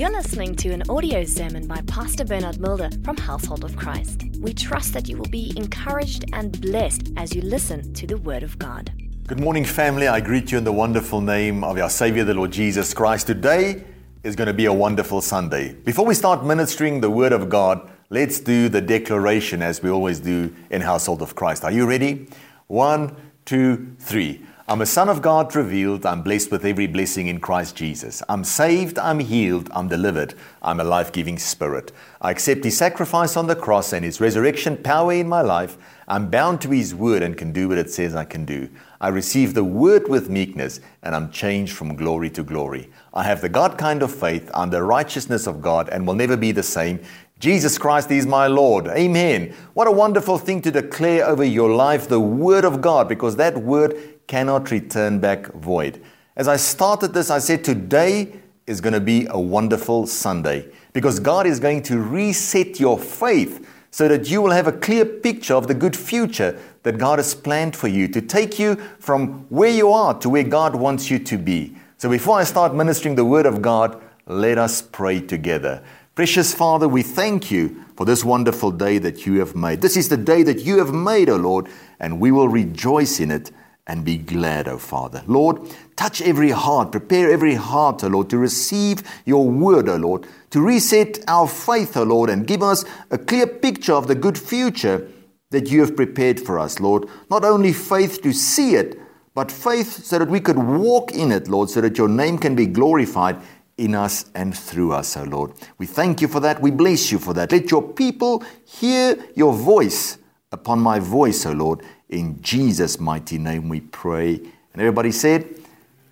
You're listening to an audio sermon by Pastor Bernard Mulder from Household of Christ. We trust that you will be encouraged and blessed as you listen to the Word of God. Good morning, family. I greet you in the wonderful name of our Savior, the Lord Jesus Christ. Today is going to be a wonderful Sunday. Before we start ministering the Word of God, let's do the declaration as we always do in Household of Christ. Are you ready? One, two, three. I'm a son of God revealed. I'm blessed with every blessing in Christ Jesus. I'm saved. I'm healed. I'm delivered. I'm a life giving spirit. I accept His sacrifice on the cross and His resurrection power in my life. I'm bound to His word and can do what it says I can do. I receive the word with meekness and I'm changed from glory to glory. I have the God kind of faith. I'm the righteousness of God and will never be the same. Jesus Christ is my Lord. Amen. What a wonderful thing to declare over your life the Word of God because that Word cannot return back void. As I started this, I said today is going to be a wonderful Sunday because God is going to reset your faith so that you will have a clear picture of the good future that God has planned for you to take you from where you are to where God wants you to be. So before I start ministering the Word of God, let us pray together. Precious Father, we thank you for this wonderful day that you have made. This is the day that you have made, O Lord, and we will rejoice in it and be glad, O Father. Lord, touch every heart, prepare every heart, O Lord, to receive your word, O Lord, to reset our faith, O Lord, and give us a clear picture of the good future that you have prepared for us, Lord. Not only faith to see it, but faith so that we could walk in it, Lord, so that your name can be glorified in us and through us, O Lord. We thank you for that. We bless you for that. Let your people hear your voice upon my voice, O Lord in Jesus' mighty name we pray. And everybody said,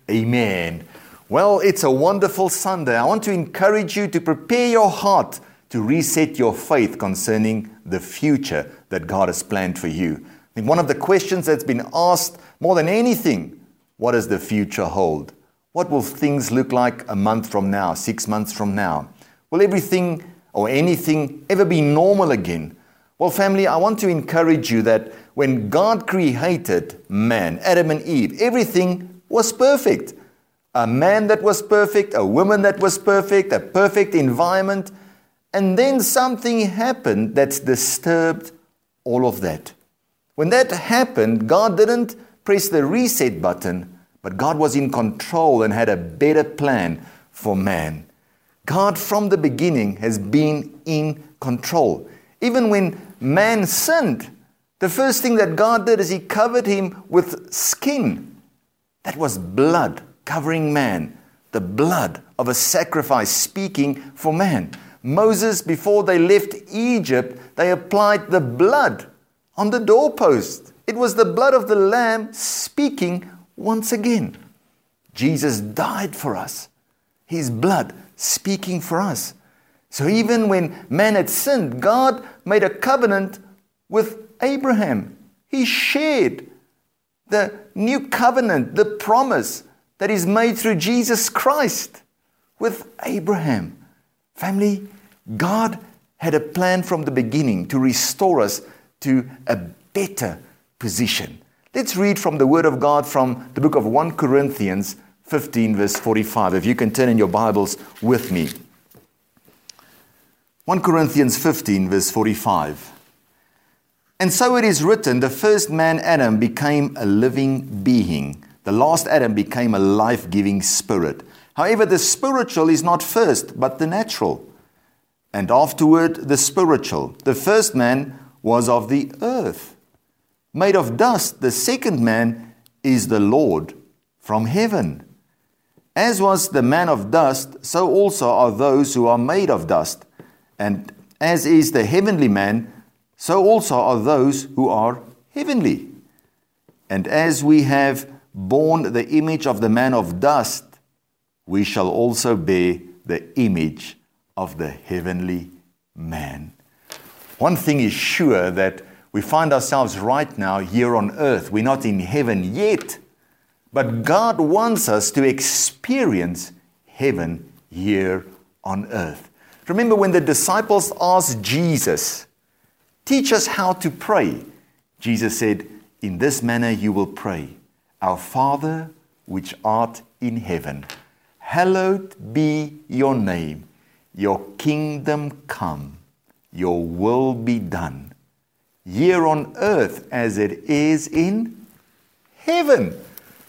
Amen. Well, it's a wonderful Sunday. I want to encourage you to prepare your heart to reset your faith concerning the future that God has planned for you. I think one of the questions that's been asked more than anything what does the future hold? What will things look like a month from now, six months from now? Will everything or anything ever be normal again? Well, family, I want to encourage you that when God created man, Adam and Eve, everything was perfect. A man that was perfect, a woman that was perfect, a perfect environment. And then something happened that disturbed all of that. When that happened, God didn't press the reset button, but God was in control and had a better plan for man. God, from the beginning, has been in control. Even when man sinned, the first thing that God did is He covered him with skin. That was blood covering man, the blood of a sacrifice speaking for man. Moses, before they left Egypt, they applied the blood on the doorpost. It was the blood of the Lamb speaking once again. Jesus died for us, His blood speaking for us. So even when man had sinned, God made a covenant with Abraham. He shared the new covenant, the promise that is made through Jesus Christ with Abraham. Family, God had a plan from the beginning to restore us to a better position. Let's read from the Word of God from the book of 1 Corinthians 15, verse 45. If you can turn in your Bibles with me. 1 Corinthians 15, verse 45. And so it is written the first man, Adam, became a living being. The last Adam became a life giving spirit. However, the spiritual is not first, but the natural. And afterward, the spiritual. The first man was of the earth. Made of dust, the second man is the Lord from heaven. As was the man of dust, so also are those who are made of dust. And as is the heavenly man, so also are those who are heavenly. And as we have borne the image of the man of dust, we shall also bear the image of the heavenly man. One thing is sure that we find ourselves right now here on earth. We're not in heaven yet, but God wants us to experience heaven here on earth. Remember when the disciples asked Jesus, Teach us how to pray. Jesus said, In this manner you will pray Our Father which art in heaven, hallowed be your name. Your kingdom come, your will be done, here on earth as it is in heaven.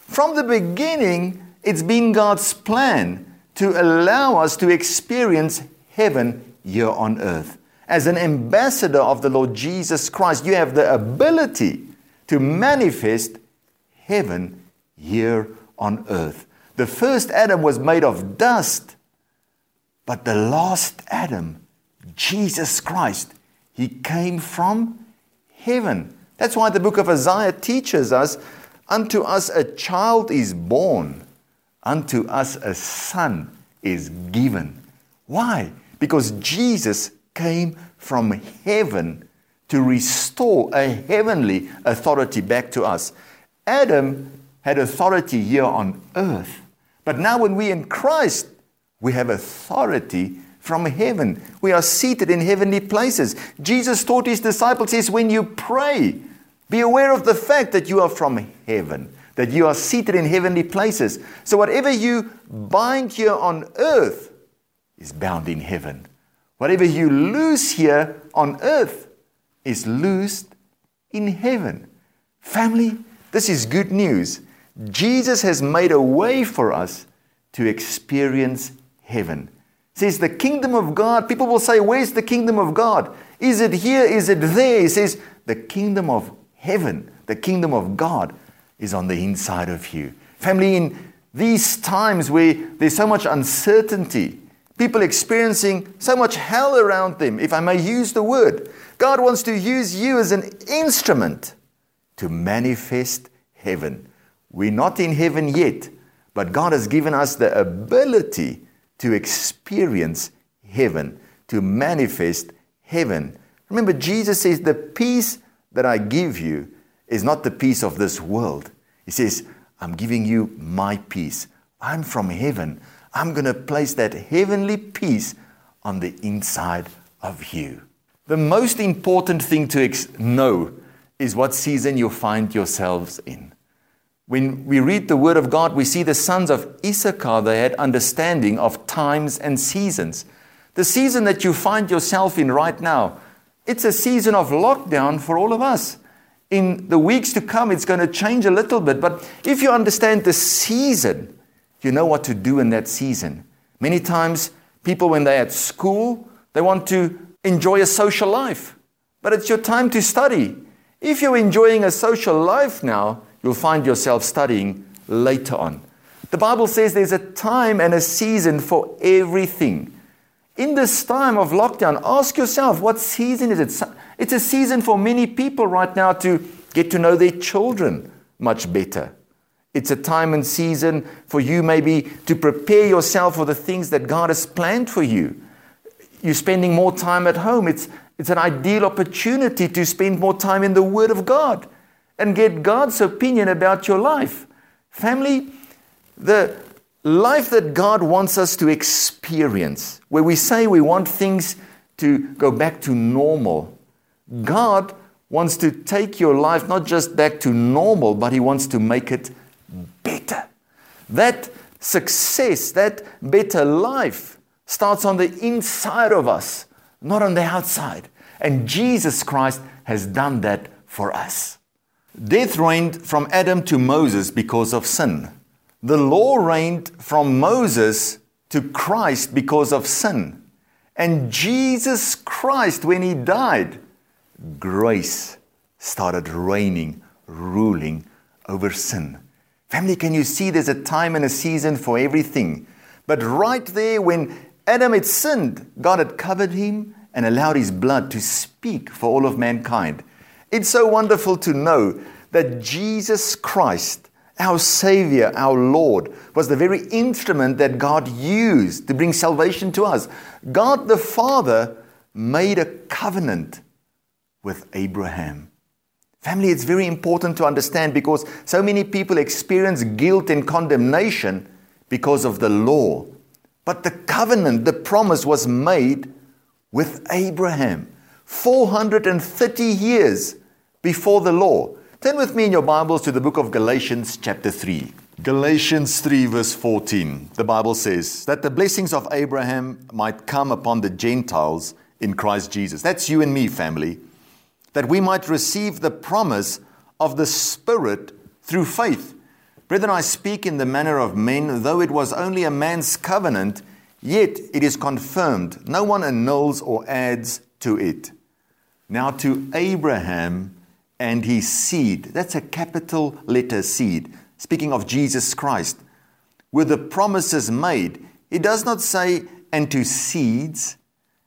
From the beginning, it's been God's plan to allow us to experience heaven here on earth. As an ambassador of the Lord Jesus Christ, you have the ability to manifest heaven here on earth. The first Adam was made of dust, but the last Adam, Jesus Christ, he came from heaven. That's why the book of Isaiah teaches us unto us a child is born, unto us a son is given. Why? Because Jesus came from heaven to restore a heavenly authority back to us. Adam had authority here on earth, but now when we in Christ, we have authority from heaven. We are seated in heavenly places. Jesus taught his disciples, says, when you pray, be aware of the fact that you are from heaven, that you are seated in heavenly places. So whatever you bind here on earth is bound in heaven. Whatever you lose here on earth is loosed in heaven. Family, this is good news. Jesus has made a way for us to experience heaven. It says the kingdom of God, people will say, Where's the kingdom of God? Is it here? Is it there? He says, The kingdom of heaven, the kingdom of God is on the inside of you. Family, in these times where there's so much uncertainty, people experiencing so much hell around them, if I may use the word. God wants to use you as an instrument to manifest heaven. We're not in heaven yet, but God has given us the ability to experience heaven, to manifest heaven. Remember, Jesus says, The peace that I give you is not the peace of this world. He says, I'm giving you my peace. I'm from heaven. I'm going to place that heavenly peace on the inside of you. The most important thing to ex- know is what season you find yourselves in. When we read the Word of God, we see the sons of Issachar, they had understanding of times and seasons. The season that you find yourself in right now, it's a season of lockdown for all of us. In the weeks to come, it's going to change a little bit. But if you understand the season, you know what to do in that season. Many times, people, when they're at school, they want to enjoy a social life. But it's your time to study. If you're enjoying a social life now, you'll find yourself studying later on. The Bible says there's a time and a season for everything. In this time of lockdown, ask yourself, what season is it? It's a season for many people right now to get to know their children much better. It's a time and season for you maybe to prepare yourself for the things that God has planned for you. You're spending more time at home. It's, it's an ideal opportunity to spend more time in the Word of God and get God's opinion about your life. Family, the life that God wants us to experience, where we say we want things to go back to normal, God wants to take your life not just back to normal, but He wants to make it. That success, that better life starts on the inside of us, not on the outside. And Jesus Christ has done that for us. Death reigned from Adam to Moses because of sin. The law reigned from Moses to Christ because of sin. And Jesus Christ, when he died, grace started reigning, ruling over sin. Family, can you see there's a time and a season for everything? But right there, when Adam had sinned, God had covered him and allowed his blood to speak for all of mankind. It's so wonderful to know that Jesus Christ, our Savior, our Lord, was the very instrument that God used to bring salvation to us. God the Father made a covenant with Abraham. Family, it's very important to understand because so many people experience guilt and condemnation because of the law. But the covenant, the promise was made with Abraham 430 years before the law. Turn with me in your Bibles to the book of Galatians, chapter 3. Galatians 3, verse 14, the Bible says that the blessings of Abraham might come upon the Gentiles in Christ Jesus. That's you and me, family. That we might receive the promise of the Spirit through faith. Brethren, I speak in the manner of men, though it was only a man's covenant, yet it is confirmed. No one annuls or adds to it. Now, to Abraham and his seed, that's a capital letter seed speaking of Jesus Christ, with the promises made, it does not say, and to seeds,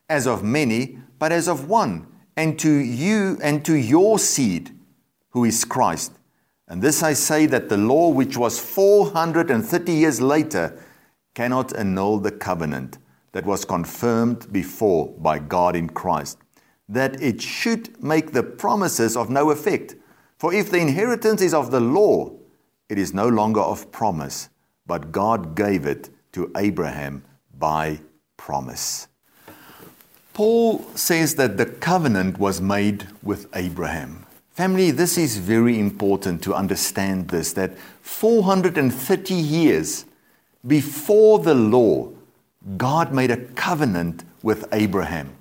as of many, but as of one, and to you and to your seed, who is Christ. And this I say that the law, which was 430 years later, cannot annul the covenant that was confirmed before by God in Christ, that it should make the promises of no effect. For if the inheritance is of the law, it is no longer of promise, but God gave it to Abraham by promise. Paul says that the covenant was made with Abraham. Family, this is very important to understand this that 430 years before the law, God made a covenant with Abraham.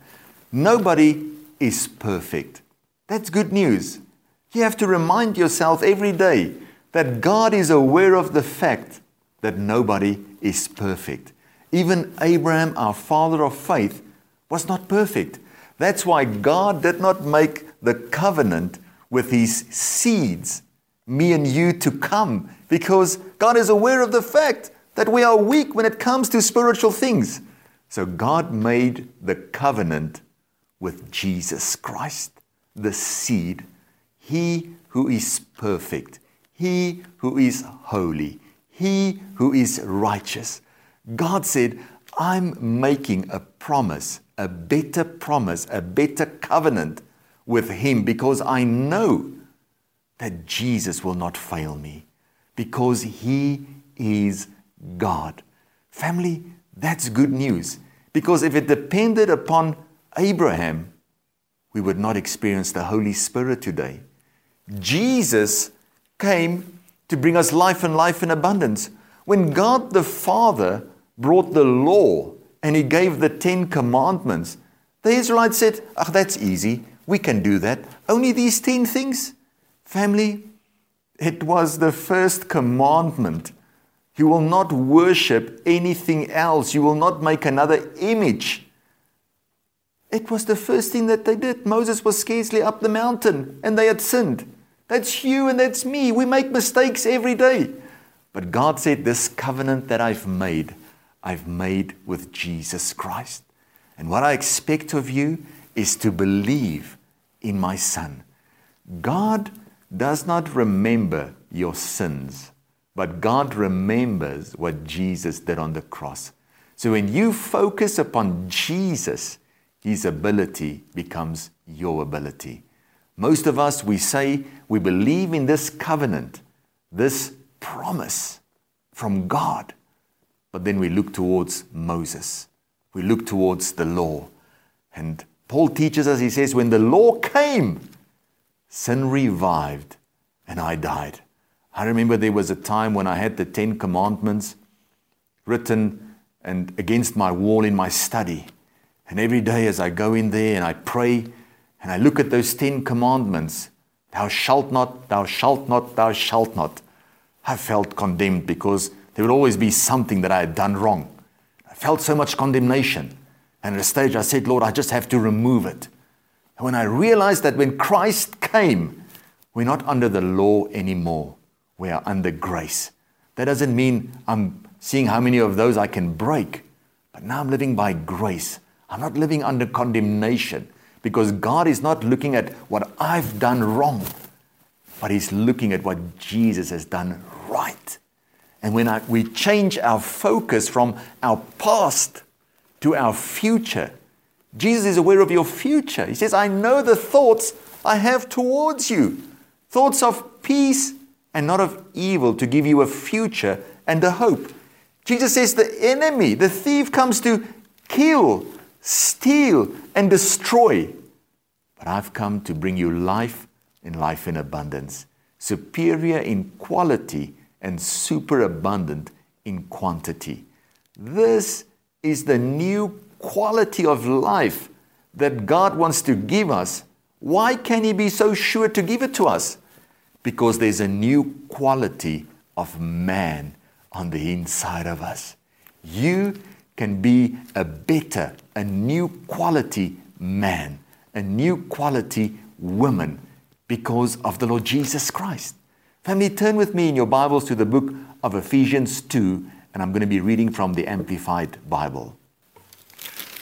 Nobody is perfect. That's good news. You have to remind yourself every day that God is aware of the fact that nobody is perfect. Even Abraham, our father of faith, was not perfect. That's why God did not make the covenant with his seeds, me and you, to come, because God is aware of the fact that we are weak when it comes to spiritual things. So God made the covenant with Jesus Christ, the seed, he who is perfect he who is holy, He who is righteous. God said, I'm making a promise, a better promise, a better covenant with Him because I know that Jesus will not fail me because He is God. Family, that's good news because if it depended upon Abraham, we would not experience the Holy Spirit today. Jesus came to bring us life and life in abundance. When God the Father brought the law and He gave the Ten Commandments, the Israelites said, Ah, that's easy. We can do that. Only these ten things. Family, it was the first commandment. You will not worship anything else. You will not make another image. It was the first thing that they did. Moses was scarcely up the mountain and they had sinned. That's you and that's me. We make mistakes every day. But God said, This covenant that I've made, I've made with Jesus Christ. And what I expect of you is to believe in my Son. God does not remember your sins, but God remembers what Jesus did on the cross. So when you focus upon Jesus, his ability becomes your ability. Most of us, we say we believe in this covenant, this promise from God, but then we look towards Moses. We look towards the law. And Paul teaches us, he says, when the law came, sin revived and I died. I remember there was a time when I had the Ten Commandments written and against my wall in my study. And every day as I go in there and I pray, and I look at those Ten Commandments Thou shalt not, thou shalt not, thou shalt not. I felt condemned because there would always be something that I had done wrong. I felt so much condemnation. And at a stage I said, Lord, I just have to remove it. And when I realized that when Christ came, we're not under the law anymore, we are under grace. That doesn't mean I'm seeing how many of those I can break, but now I'm living by grace. I'm not living under condemnation because God is not looking at what I've done wrong, but He's looking at what Jesus has done right. And when I, we change our focus from our past to our future, Jesus is aware of your future. He says, I know the thoughts I have towards you thoughts of peace and not of evil to give you a future and a hope. Jesus says, The enemy, the thief, comes to kill, steal, and destroy. But I've come to bring you life and life in abundance, superior in quality and superabundant in quantity. This is the new quality of life that God wants to give us. Why can He be so sure to give it to us? Because there's a new quality of man on the inside of us. You can be a better, a new quality man, a new quality woman because of the Lord Jesus Christ. Family, turn with me in your Bibles to the book of Ephesians 2, and I'm going to be reading from the Amplified Bible.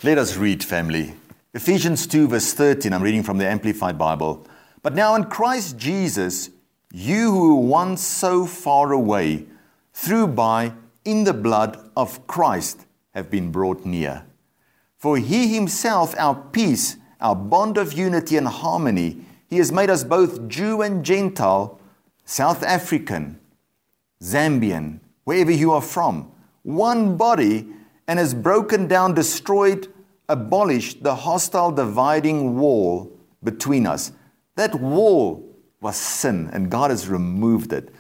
Let us read, family. Ephesians 2, verse 13, I'm reading from the Amplified Bible. But now in Christ Jesus, you who were once so far away, through by in the blood of Christ have been brought near. For he himself, our peace, our bond of unity and harmony, he has made us both Jew and Gentile, South African, Zambian, wherever you are from, one body, and has broken down, destroyed, abolished the hostile dividing wall between us. That wall was sin, and God has removed it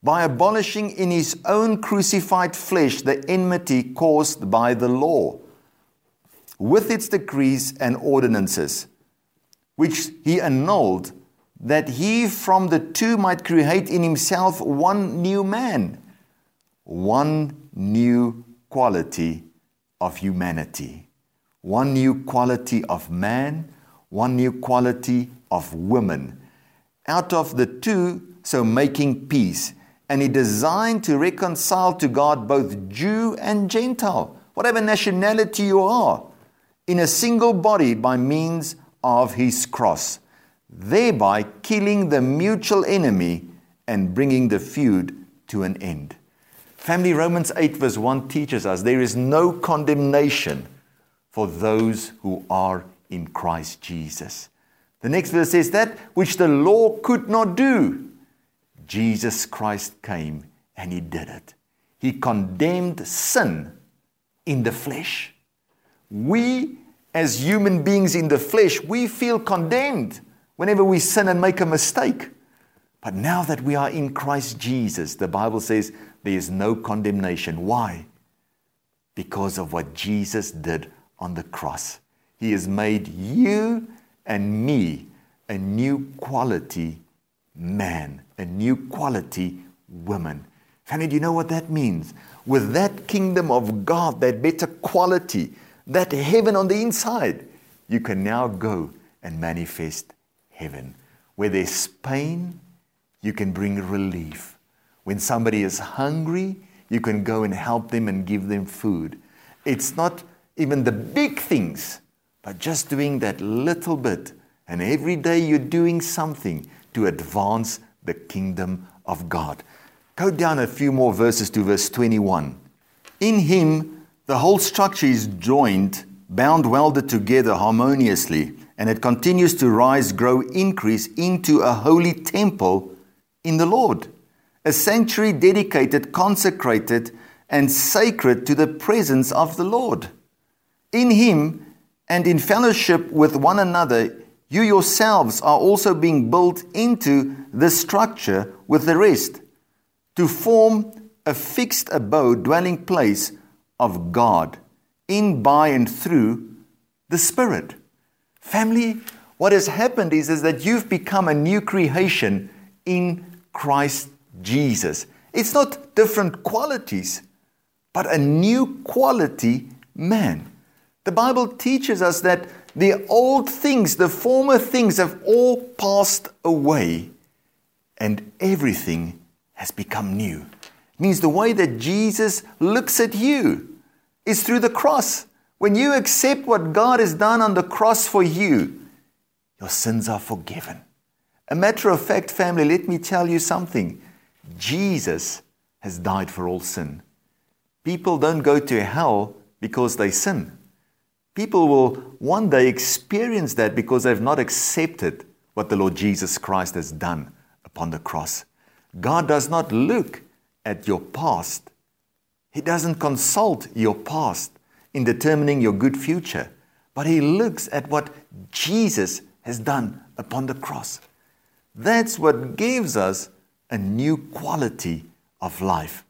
by abolishing in his own crucified flesh the enmity caused by the law, with its decrees and ordinances, which he annulled, that he from the two might create in himself one new man, one new quality of humanity, one new quality of man, one new quality of woman. Out of the two, so making peace and He designed to reconcile to God both Jew and Gentile, whatever nationality you are, in a single body by means of His cross, thereby killing the mutual enemy and bringing the feud to an end. Family Romans 8, verse 1 teaches us there is no condemnation for those who are in Christ Jesus. The next verse says that which the law could not do Jesus Christ came and he did it. He condemned sin in the flesh. We, as human beings in the flesh, we feel condemned whenever we sin and make a mistake. But now that we are in Christ Jesus, the Bible says there is no condemnation. Why? Because of what Jesus did on the cross. He has made you and me a new quality man, a new quality woman. Family, do you know what that means? With that kingdom of God, that better quality, that heaven on the inside, you can now go and manifest heaven. Where there's pain, you can bring relief. When somebody is hungry, you can go and help them and give them food. It's not even the big things, but just doing that little bit. And every day you're doing something to advance the kingdom of God. Go down a few more verses to verse 21. In him, the whole structure is joined, bound, welded together harmoniously, and it continues to rise, grow, increase into a holy temple in the Lord, a sanctuary dedicated, consecrated, and sacred to the presence of the Lord. In him and in fellowship with one another, you yourselves are also being built into the structure with the rest to form a fixed abode, dwelling place of God in, by, and through the Spirit. Family, what has happened is, is that you've become a new creation in Christ Jesus. It's not different qualities, but a new quality man. The Bible teaches us that the old things, the former things have all passed away and everything has become new. It means the way that Jesus looks at you is through the cross. When you accept what God has done on the cross for you, your sins are forgiven. A matter of fact, family, let me tell you something. Jesus has died for all sin. People don't go to hell because they sin. People will one day experience that because they've not accepted what the Lord Jesus Christ has done upon the cross. God does not look at your past, He doesn't consult your past in determining your good future, but He looks at what Jesus has done upon the cross. That's what gives us a new quality of life.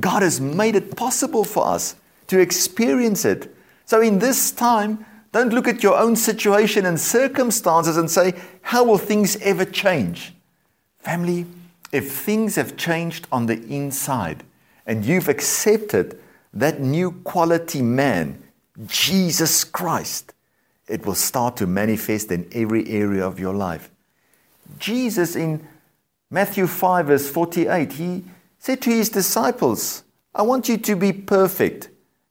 God has made it possible for us to experience it. So, in this time, don't look at your own situation and circumstances and say, How will things ever change? Family, if things have changed on the inside and you've accepted that new quality man, Jesus Christ, it will start to manifest in every area of your life. Jesus in Matthew 5, verse 48, he said to his disciples, I want you to be perfect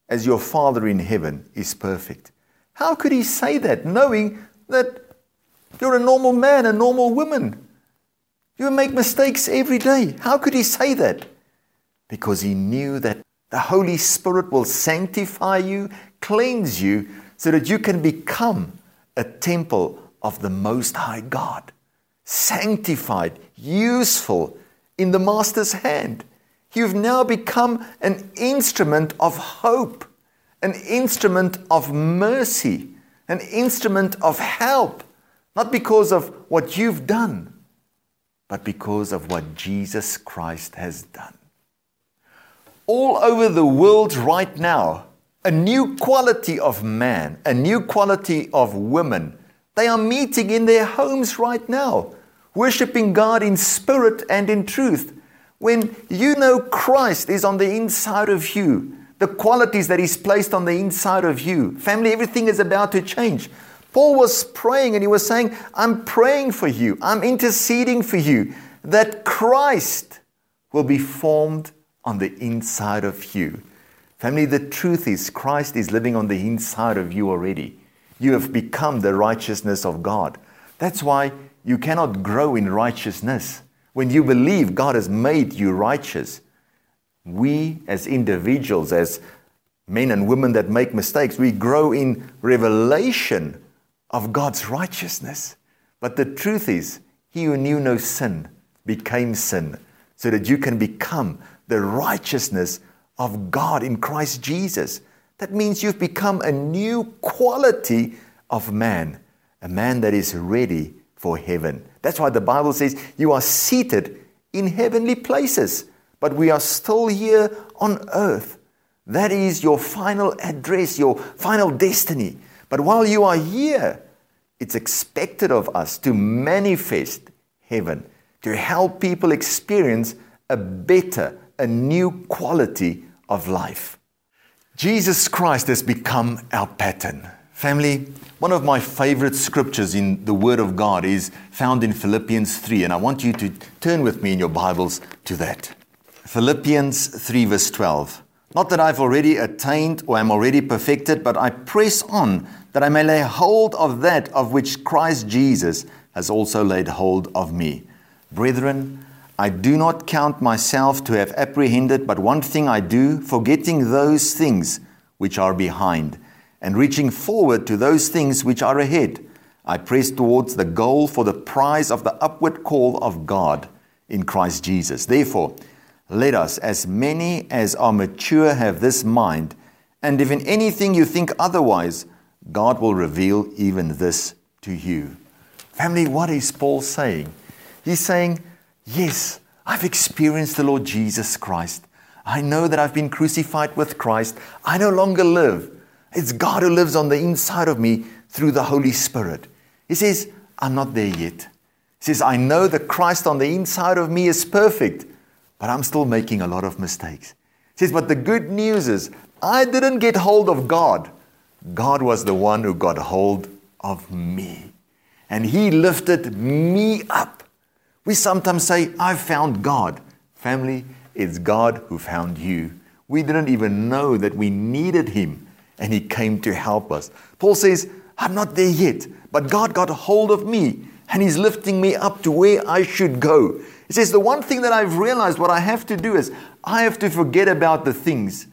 as your Father in heaven is perfect. How could he say that knowing that you're a normal man, a normal woman? You make mistakes every day. How could he say that? Because he knew that the Holy Spirit will sanctify you, cleanse you, so that you can become a temple of the Most High God. Sanctified, useful in the Master's hand. You've now become an instrument of hope, an instrument of mercy, an instrument of help, not because of what you've done, but because of what Jesus Christ has done. All over the world right now, a new quality of man, a new quality of women, they are meeting in their homes right now, worshiping God in spirit and in truth. When you know Christ is on the inside of you, the qualities that He's placed on the inside of you, family, everything is about to change. Paul was praying and he was saying, I'm praying for you, I'm interceding for you, that Christ will be formed on the inside of you. Family, the truth is, Christ is living on the inside of you already. You have become the righteousness of God. That's why you cannot grow in righteousness when you believe God has made you righteous, we as individuals, as men and women that make mistakes, we grow in revelation of God's righteousness. But the truth is, he who knew no sin became sin so that you can become the righteousness of God in Christ Jesus. That means you've become a new quality of man, a man that is ready for heaven. That's why the Bible says you are seated in heavenly places, but we are still here on earth. That is your final address, your final destiny. But while you are here, it's expected of us to manifest heaven, to help people experience a better, a new quality of life. Jesus Christ has become our pattern. Family, one of my favorite scriptures in the Word of God is found in Philippians 3, and I want you to turn with me in your Bibles to that. Philippians 3, verse 12. Not that I've already attained or am already perfected, but I press on that I may lay hold of that of which Christ Jesus has also laid hold of me. Brethren, I do not count myself to have apprehended, but one thing I do, forgetting those things which are behind and reaching forward to those things which are ahead, I press towards the goal for the prize of the upward call of God in Christ Jesus. Therefore, let us, as many as are mature, have this mind, and if in anything you think otherwise, God will reveal even this to you. Family, what is Paul saying? He's saying, Yes, I've experienced the Lord Jesus Christ. I know that I've been crucified with Christ. I no longer live. It's God who lives on the inside of me through the Holy Spirit. He says, I'm not there yet. He says, I know that Christ on the inside of me is perfect, but I'm still making a lot of mistakes. He says, but the good news is, I didn't get hold of God. God was the one who got hold of me. And He lifted me up. We sometimes say, I found God. Family, it's God who found you. We didn't even know that we needed Him and he came to help us. Paul says, I'm not there yet, but God got a hold of me and he's lifting me up to where I should go. He says, The one thing that I've realized what I have to do is I have to forget about the things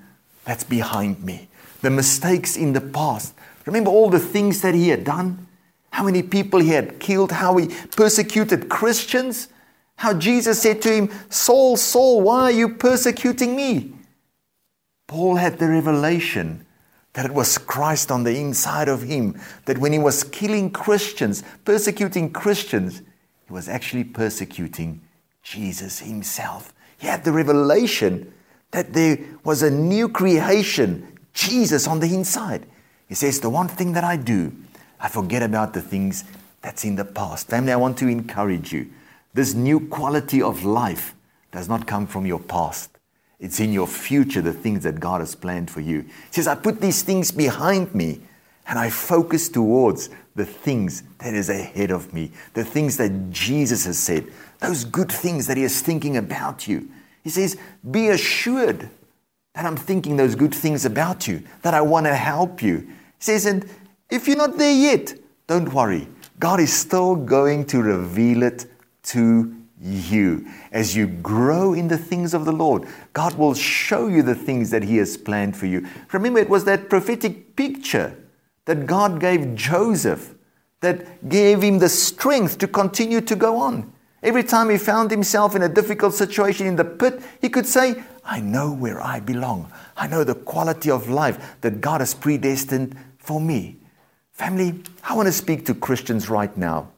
that's behind me, the mistakes in the past. Remember all the things that he had done? How many people he had killed, how he persecuted Christians, how Jesus said to him, Saul, Saul, why are you persecuting me? Paul had the revelation that it was Christ on the inside of him, that when he was killing Christians, persecuting Christians, he was actually persecuting Jesus himself. He had the revelation that there was a new creation, Jesus on the inside. He says, The one thing that I do, I forget about the things that's in the past. Family, I want to encourage you. This new quality of life does not come from your past. It's in your future, the things that God has planned for you. He says, I put these things behind me and I focus towards the things that is ahead of me, the things that Jesus has said, those good things that He is thinking about you. He says, Be assured that I'm thinking those good things about you, that I want to help you. He says, And if you're not there yet, don't worry. God is still going to reveal it to you. As you grow in the things of the Lord, God will show you the things that He has planned for you. Remember, it was that prophetic picture that God gave Joseph that gave him the strength to continue to go on. Every time he found himself in a difficult situation in the pit, he could say, I know where I belong. I know the quality of life that God has predestined for me. Family, I want to speak to Christians right now.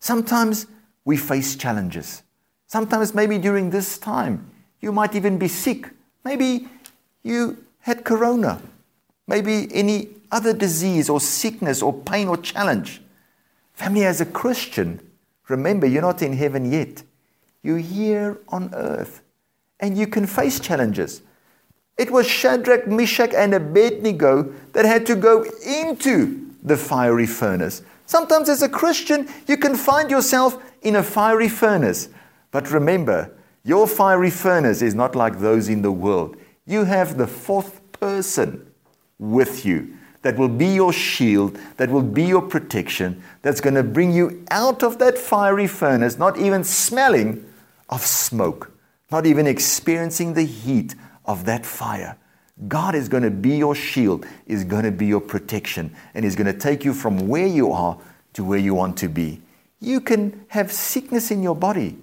Sometimes we face challenges. Sometimes, maybe during this time, you might even be sick. Maybe you had corona. Maybe any other disease or sickness or pain or challenge. Family, as a Christian, remember you're not in heaven yet. You're here on earth and you can face challenges. It was Shadrach, Meshach, and Abednego that had to go into the fiery furnace. Sometimes, as a Christian, you can find yourself in a fiery furnace. But remember, your fiery furnace is not like those in the world. You have the fourth person with you that will be your shield, that will be your protection, that's going to bring you out of that fiery furnace, not even smelling of smoke, not even experiencing the heat of that fire. God is going to be your shield, is going to be your protection, and is going to take you from where you are to where you want to be. You can have sickness in your body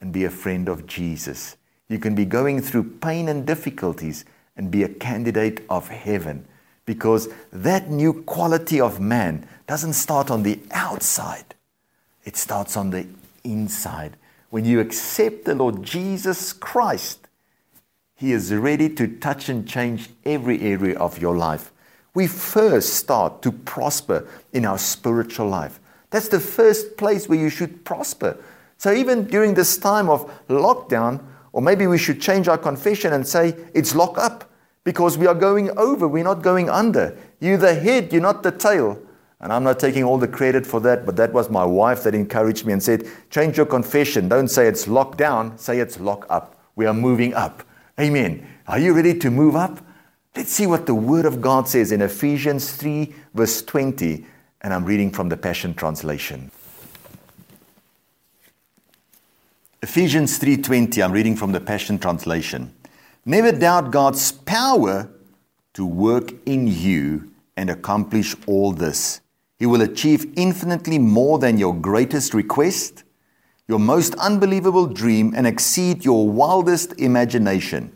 and be a friend of Jesus. You can be going through pain and difficulties and be a candidate of heaven because that new quality of man doesn't start on the outside, it starts on the inside. When you accept the Lord Jesus Christ, He is ready to touch and change every area of your life. We first start to prosper in our spiritual life. That's the first place where you should prosper. So, even during this time of lockdown, or maybe we should change our confession and say it's lock up because we are going over, we're not going under. You're the head, you're not the tail. And I'm not taking all the credit for that, but that was my wife that encouraged me and said, Change your confession. Don't say it's locked down, say it's lock up. We are moving up. Amen. Are you ready to move up? Let's see what the Word of God says in Ephesians 3, verse 20. And I'm reading from the Passion Translation. Ephesians 3:20 I'm reading from the Passion translation. Never doubt God's power to work in you and accomplish all this. He will achieve infinitely more than your greatest request, your most unbelievable dream, and exceed your wildest imagination.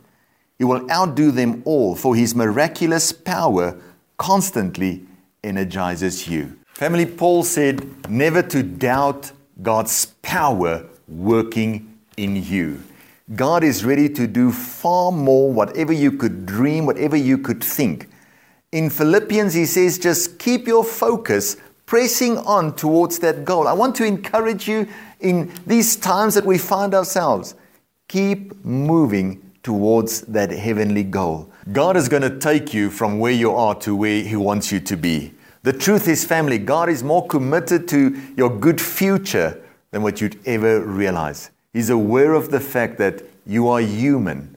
He will outdo them all, for His miraculous power constantly energizes you. Family Paul said, never to doubt God's power working in you. God is ready to do far more, whatever you could dream, whatever you could think. In Philippians, he says, just keep your focus pressing on towards that goal. I want to encourage you in these times that we find ourselves. Keep moving towards that heavenly goal. God is going to take you from where you are to where He wants you to be. The truth is, family, God is more committed to your good future than what you'd ever realize. He's aware of the fact that you are human,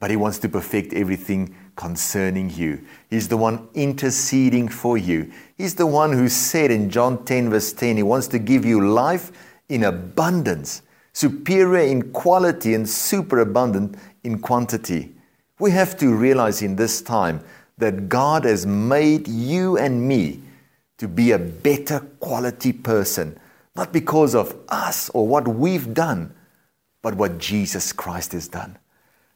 but He wants to perfect everything concerning you. He's the one interceding for you. He's the one who said in John 10, verse 10, He wants to give you life in abundance, superior in quality and superabundant in quantity. We have to realize in this time that God has made you and me to be a better quality person, not because of us or what we've done but what Jesus Christ has done.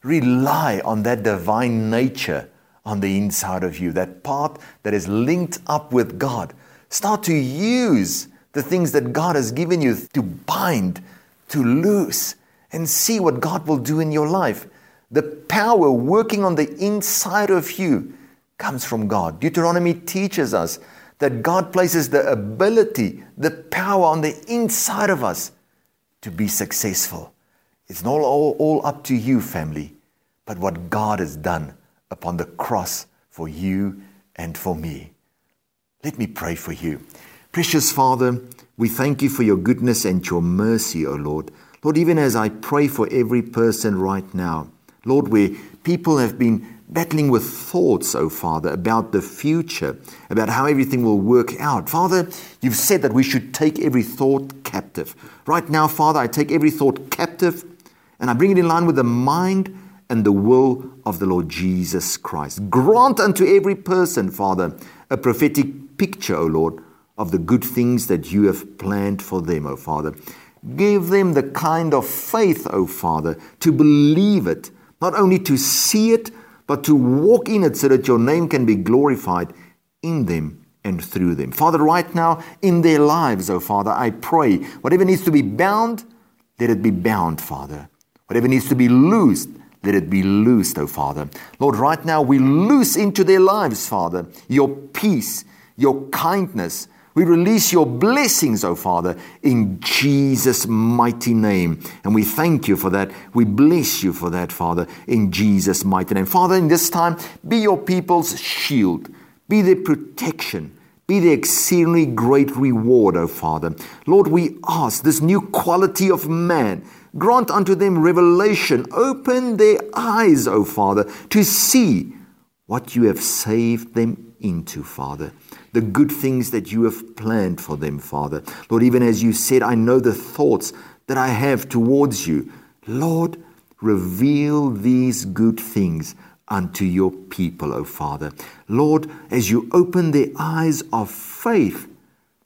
Rely on that divine nature on the inside of you, that part that is linked up with God. Start to use the things that God has given you to bind, to loose, and see what God will do in your life. The power working on the inside of you comes from God. Deuteronomy teaches us that God places the ability, the power on the inside of us to be successful. It's not all, all up to you, family, but what God has done upon the cross for you and for me. Let me pray for you. Precious Father, we thank you for your goodness and your mercy, O Lord. Lord, even as I pray for every person right now, Lord, where people have been battling with thoughts, oh Father, about the future, about how everything will work out. Father, you've said that we should take every thought captive. Right now, Father, I take every thought captive and I bring it in line with the mind and the will of the Lord Jesus Christ. Grant unto every person, Father, a prophetic picture, O Lord, of the good things that you have planned for them, O Father. Give them the kind of faith, O Father, to believe it, not only to see it, but to walk in it so that your name can be glorified in them and through them. Father, right now in their lives, oh Father, I pray whatever needs to be bound, let it be bound, Father. Whatever needs to be loosed, let it be loosed, oh Father. Lord, right now we loose into their lives, Father, your peace, your kindness, we release your blessings, O oh Father, in Jesus' mighty name. And we thank you for that. We bless you for that, Father, in Jesus' mighty name. Father, in this time, be your people's shield, be their protection. Be the exceedingly great reward, O Father. Lord, we ask this new quality of man. Grant unto them revelation. Open their eyes, O Father, to see what you have saved them into, Father the good things that you have planned for them, Father. Lord, even as you said, I know the thoughts that I have towards you. Lord, reveal these good things unto your people, O Father. Lord, as you open their eyes of faith,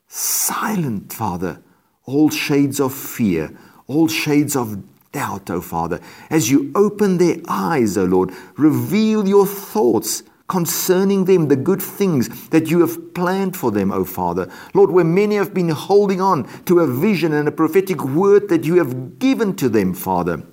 silent, Father, all shades of fear, all shades of doubt, O Father. As you open their eyes, O Lord, reveal your thoughts concerning them, the good things that you have planned for them, O Father. Lord, where many have been holding on to a vision and a prophetic word that you have given to them, Father.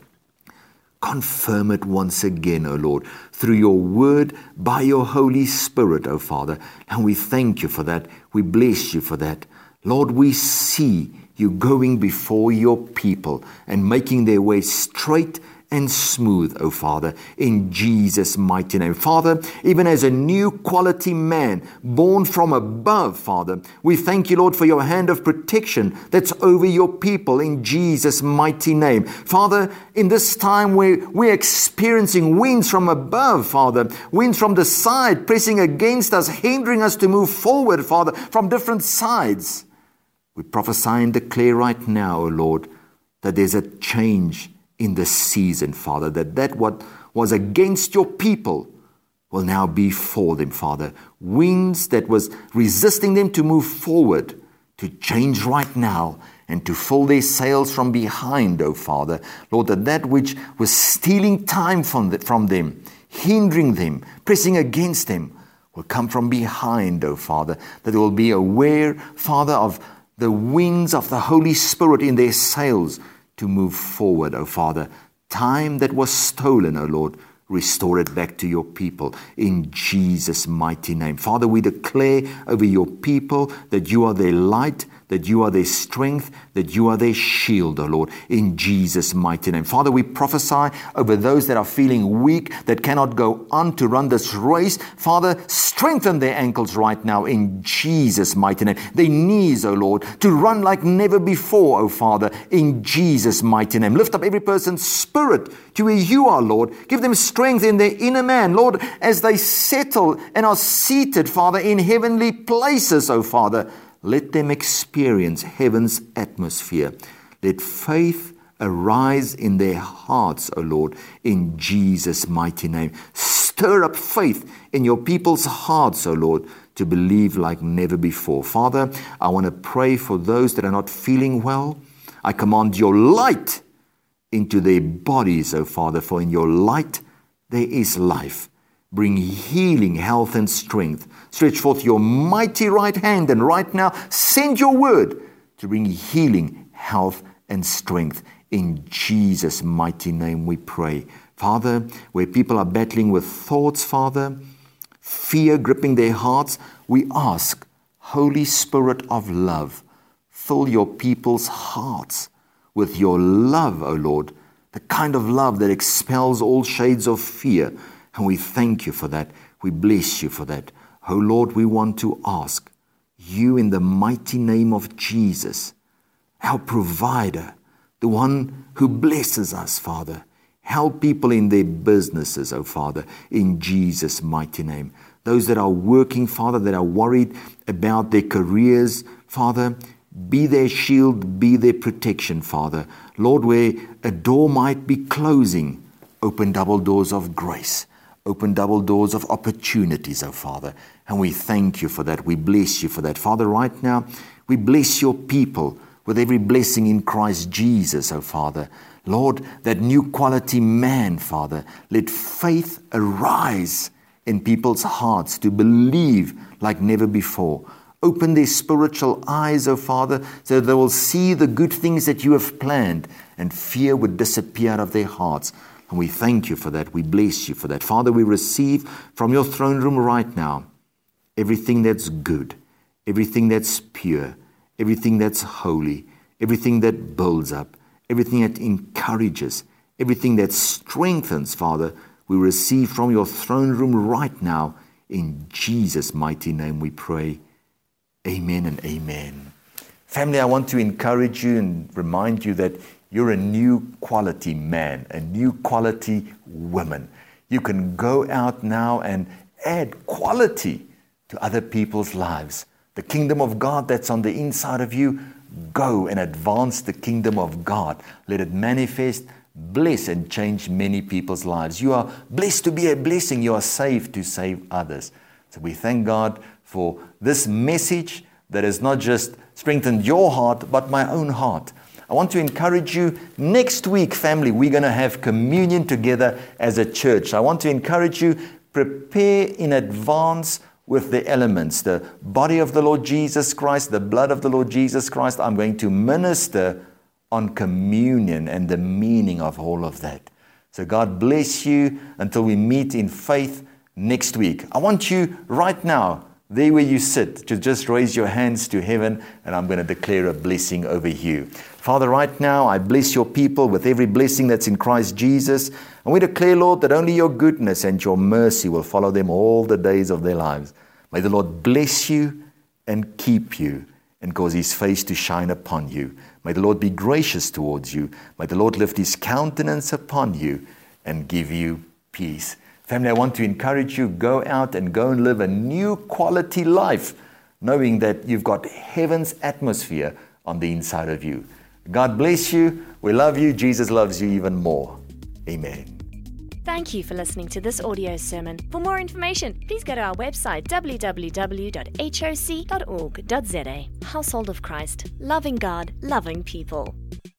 Confirm it once again, O Lord, through your word, by your Holy Spirit, O Father. And we thank you for that. We bless you for that. Lord, we see you going before your people and making their way straight and smooth, O Father, in Jesus' mighty name. Father, even as a new quality man born from above, Father, we thank you, Lord, for your hand of protection that's over your people in Jesus' mighty name. Father, in this time where we're experiencing winds from above, Father, winds from the side pressing against us, hindering us to move forward, Father, from different sides. We prophesy and declare right now, O Lord, that there's a change in this season, Father, that that what was against your people will now be for them, Father. Winds that was resisting them to move forward, to change right now and to fill their sails from behind, O oh Father. Lord, that that which was stealing time from, the, from them, hindering them, pressing against them, will come from behind, O oh Father. That they will be aware, Father, of the wings of the Holy Spirit in their sails to move forward, O Father. Time that was stolen, O Lord, restore it back to your people in Jesus' mighty name. Father, we declare over your people that you are their light that you are their strength, that you are their shield, O oh Lord, in Jesus' mighty name. Father, we prophesy over those that are feeling weak, that cannot go on to run this race. Father, strengthen their ankles right now in Jesus' mighty name. Their knees, O oh Lord, to run like never before, O oh Father, in Jesus' mighty name. Lift up every person's spirit to where you are, Lord. Give them strength in their inner man, Lord, as they settle and are seated, Father, in heavenly places, O Father. Let them experience heaven's atmosphere. Let faith arise in their hearts, O Lord, in Jesus' mighty name. Stir up faith in your people's hearts, O Lord, to believe like never before. Father, I want to pray for those that are not feeling well. I command your light into their bodies, O Father, for in your light there is life. Bring healing, health, and strength. Stretch forth your mighty right hand, and right now send your word to bring healing, health, and strength In Jesus' mighty name we pray. Father, where people are battling with thoughts, Father, fear gripping their hearts, we ask, Holy Spirit of love, fill your people's hearts with your love, O Lord, the kind of love that expels all shades of fear. And we thank you for that. We bless you for that. O Lord, we want to ask you in the mighty name of Jesus, our provider, the one who blesses us, Father. Help people in their businesses, oh Father, in Jesus' mighty name. Those that are working, Father, that are worried about their careers, Father, be their shield, be their protection, Father. Lord, where a door might be closing, open double doors of grace, open double doors of opportunities, oh Father. And we thank you for that. We bless you for that. Father, right now, we bless your people with every blessing in Christ Jesus, oh Father. Lord, that new quality man, Father, let faith arise in people's hearts to believe like never before. Open their spiritual eyes, O oh Father, so they will see the good things that you have planned and fear would disappear out of their hearts. And we thank you for that. We bless you for that. Father, we receive from your throne room right now everything that's good, everything that's pure, everything that's holy, everything that builds up, everything that encourages, everything that strengthens, Father, we receive from your throne room right now. In Jesus' mighty name we pray. Amen and amen. Family, I want to encourage you and remind you that you're a new quality man, a new quality woman. You can go out now and add quality to other people's lives. The kingdom of God that's on the inside of you, go and advance the kingdom of God. Let it manifest, bless, and change many people's lives. You are blessed to be a blessing. You are saved to save others. So we thank God for this message that has not just strengthened your heart, but my own heart. I want to encourage you next week, family, we're going to have communion together as a church. I want to encourage you, prepare in advance with the elements the body of the Lord Jesus Christ, the blood of the Lord Jesus Christ. I'm going to minister on communion and the meaning of all of that. So, God bless you until we meet in faith next week. I want you right now, there where you sit, to just raise your hands to heaven and I'm going to declare a blessing over you. Father, right now, I bless your people with every blessing that's in Christ Jesus. And we declare, Lord, that only your goodness and your mercy will follow them all the days of their lives. May the Lord bless you and keep you and cause his face to shine upon you. May the Lord be gracious towards you. May the Lord lift his countenance upon you and give you peace. Family, I want to encourage you go out and go and live a new quality life, knowing that you've got heaven's atmosphere on the inside of you. God bless you. We love you. Jesus loves you even more. Amen. Thank you for listening to this audio sermon. For more information, please go to our website www.hoc.org.za. Household of Christ, loving God, loving people.